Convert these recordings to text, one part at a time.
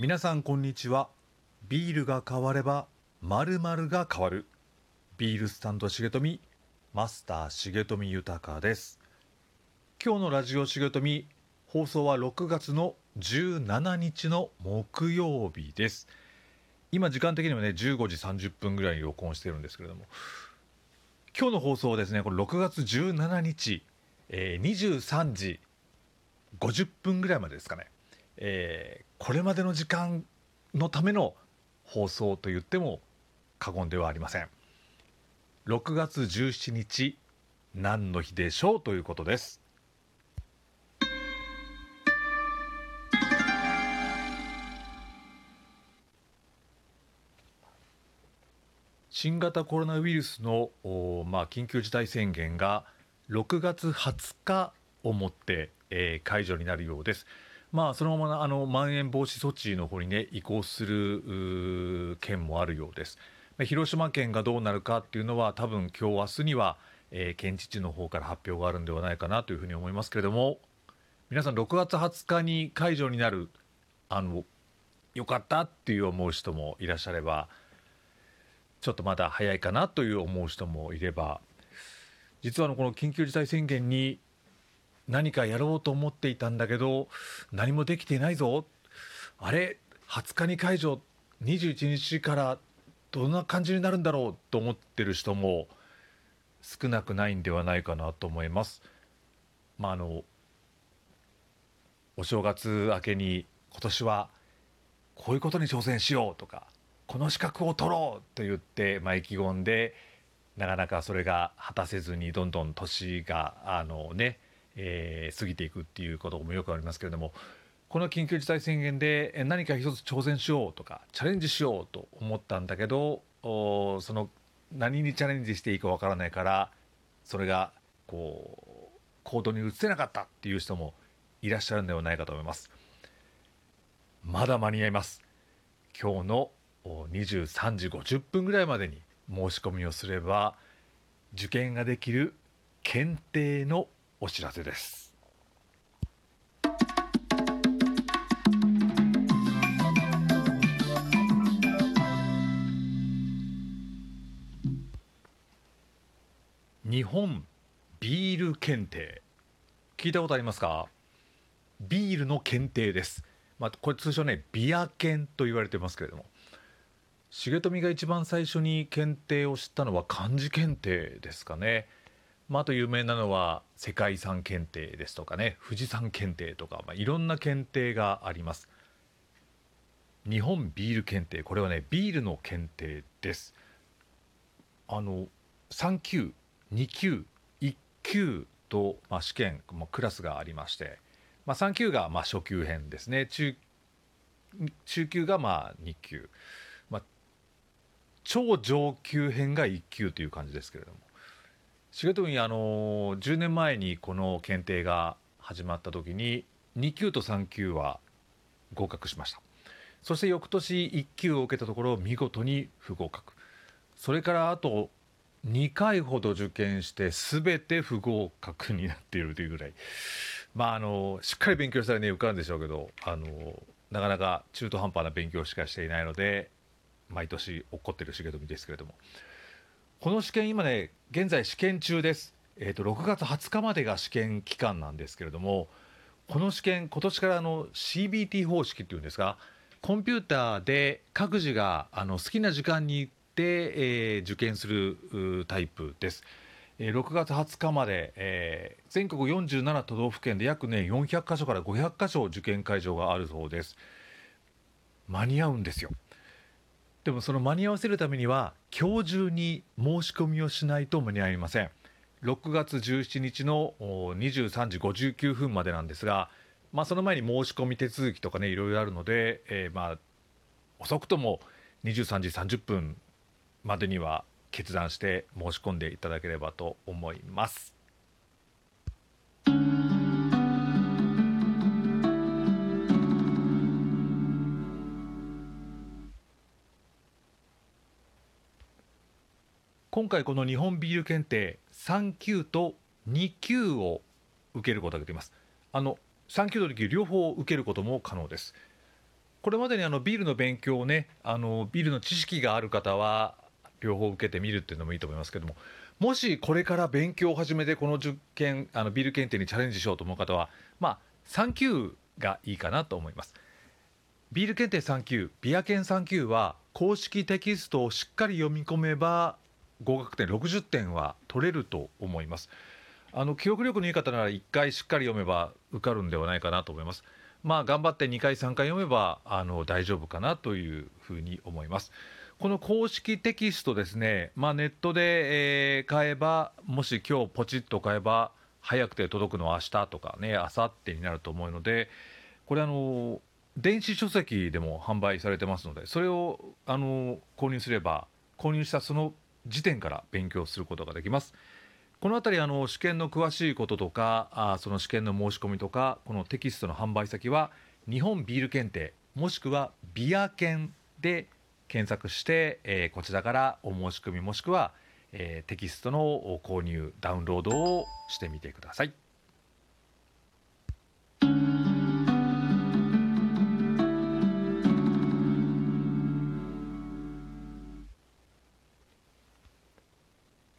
皆さんこんにちは。ビールが変われば〇〇が変わる。ビールスタンド重富マスター重富豊です。今日のラジオ重富放送は6月の17日の木曜日です。今時間的にはね15時30分ぐらいに録音してるんですけれども。今日の放送はですねこれ6月17日、えー、23時50分ぐらいまでですかね、えー、これまでの時間のための放送と言っても過言ではありません6月17日何の日でしょうということです新型コロナウイルスの、まあ、緊急事態宣言が6月20日をもって、えー、解除になるようです。まあ、そのままあのまん延防止措置の方に、ね、移行する県もあるようです。広島県がどうなるかっていうのは多分今日明日には、えー、県知事の方から発表があるんではないかなというふうに思いますけれども皆さん6月20日に解除になるあのよかったっていう思う人もいらっしゃればちょっとまだ早いかなという思う人もいれば実はのこの緊急事態宣言に何かやろうと思っていたんだけど何もできていないぞあれ20日に解除21日からどんな感じになるんだろうと思ってる人も少なくないんではないかなと思います。まあ、あのお正月明けに今年はこういうことに挑戦しようとかこの資格を取ろうと言って、まあ、意気込んでなかなかそれが果たせずにどんどん年があのね、えー、過ぎていくっていうこともよくありますけれどもこの緊急事態宣言で何か一つ挑戦しようとかチャレンジしようと思ったんだけどその何にチャレンジしていいかわからないからそれがこう行動に移せなかったっていう人もいらっしゃるんではないかと思います。まだ間に合います。今日の23時50分ぐらいまでに申し込みをすれば受験ができる検定のお知らせです。日本ビール検定。聞いたことありますか？ビールの検定です。まあ、これ通称ねビア検と言われてますけれども。重富が一番最初に検定を知ったのは漢字検定ですかね。まあ、あと有名なのは世界遺産検定ですとかね富士山検定とか、まあ、いろんな検定があります。日本ビール検定これはねビールの検定です。あの3級2級1級と、まあ、試験、まあ、クラスがありまして、まあ、3級がまあ初級編ですね中中級がまあ2級。まあ超上級編が1級という感じですけれども重富にあの10年前にこの検定が始まった時に2級と3級は合格しました。そして翌年1級を受けたところ見事に不合格。それからあと2回ほど受験して全て不合格になっているというぐらい。まああのしっかり勉強したらね受かるんでしょうけどあのなかなか中途半端な勉強しかしていないので毎年起こってる重富ですけれども。この試験今ね現在試験中です、えーと、6月20日までが試験期間なんですけれどもこの試験今年からの CBT 方式っていうんですがコンピューターで各自があの好きな時間に行って、えー、受験するタイプです。6月20日まで、えー、全国47都道府県で約ね400か所から500か所受験会場があるそうです。間に合うんですよ。でもその間に合わせるためには今日中に申し込みをしないと間に合いません6月17日の23時59分までなんですが、まあ、その前に申し込み手続きとかねいろいろあるので、えー、まあ遅くとも23時30分までには決断して申し込んでいただければと思います。今回この日本ビール検定3級と2級を受けることができます。あの3級と2級両方受けることも可能です。ここれまでにあのビールの勉強をねあのビールの知識がある方は両方受けてみるっていうのもいいと思いますけどももしこれから勉強を始めてこの受験あのビール検定にチャレンジしようと思う方はまあ3級がいいかなと思います。ビール検定3級ビア検3級は公式テキストをしっかり読み込めば合格点60点は取れると思います。あの記憶力のいい方なら1回しっかり読めば受かるんではないかなと思います。まあ頑張って2回3回読めばあの大丈夫かなというふうに思います。この公式テキストですね、まあ、ネットで、えー、買えばもし今日ポチッと買えば早くて届くのは明日とかね明後日になると思うのでこれあの電子書籍でも販売されてますのでそれをあの購入すれば購入したその時点から勉強することができます。この辺りあの試験の詳しいこととかあその試験の申し込みとかこのテキストの販売先は日本ビール検定もしくはビア検で検索して、えー、こちらからお申し込みもしくは、えー、テキストの購入ダウンロードをしてみてください。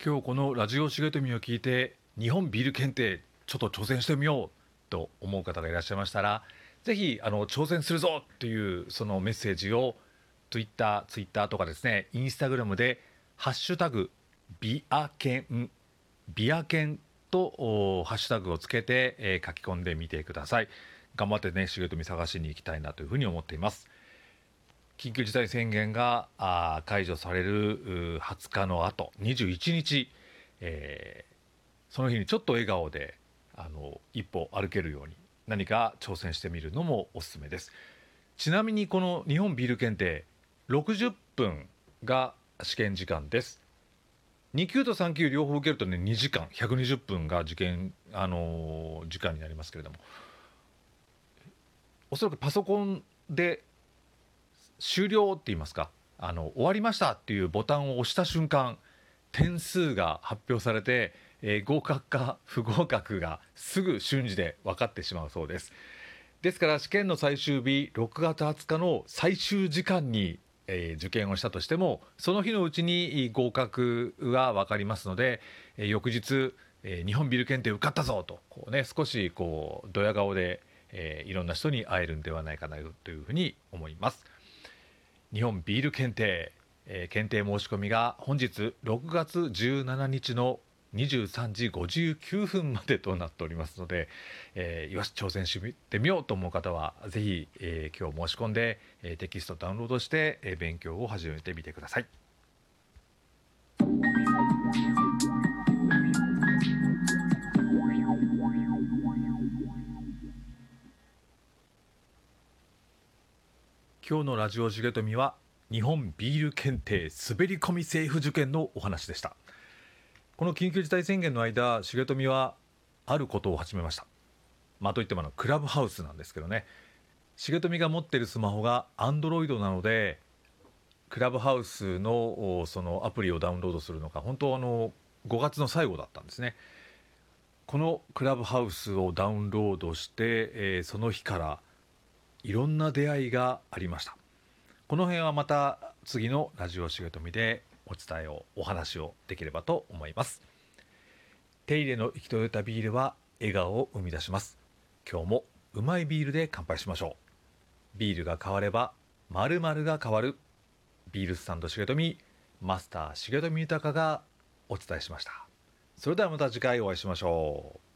今日このラジオ重富を聞いて日本ビール検定ちょっと挑戦してみようと思う方がいらっしゃいましたらぜひあの挑戦するぞというそのメッセージを Twitter、Twitter とかですねインスタグラムで「ハッシュタグビアケン」ビアケンとハッシュタグをつけて、えー、書き込んでみてください。頑張ってね重富探しに行きたいなというふうに思っています。緊急事態宣言が解除される20日の後21日、えー、その日にちょっと笑顔であの一歩歩けるように何か挑戦してみるのもおすすめです。ちなみにこの日本ビール検定60分が試験時間です。2級と3級両方受けるとね2時間120分が受験、あのー、時間になりますけれどもおそらくパソコンで終了って言いますかあの終わりましたっていうボタンを押した瞬間点数が発表されて、えー、合格か不合格がすぐ瞬時で分かってしまうそうですですから試験の最終日6月20日の最終時間に、えー、受験をしたとしてもその日のうちに合格は分かりますので、えー、翌日、え日本ビル検定受かったぞとこう、ね、少しこうドヤ顔で、えいろんな人に会えるんではないかなというふうに思います。日本ビール検定、えー、検定申し込みが本日6月17日の23時59分までとなっておりますので、えー、よし挑戦してみようと思う方はぜひ、えー、今日申し込んで、えー、テキストダウンロードして、えー、勉強を始めてみてください。今日のラジオ重富は日本ビール検定滑り込み政府受験のお話でした。この緊急事態宣言の間重富はあることを始めました。まあといってもあのクラブハウスなんですけどね。重富が持っているスマホがアンドロイドなのでクラブハウスのそのアプリをダウンロードするのが本当あの5月の最後だったんですね。このクラブハウスをダウンロードして、えー、その日からいろんな出会いがありました。この辺はまた次のラジオ重富でお伝えをお話をできればと思います。手入れの生きとよたビールは笑顔を生み出します。今日もうまいビールで乾杯しましょう。ビールが変われば〇〇が変わる。ビールスタンド重富マスター重富豊がお伝えしました。それではまた次回お会いしましょう。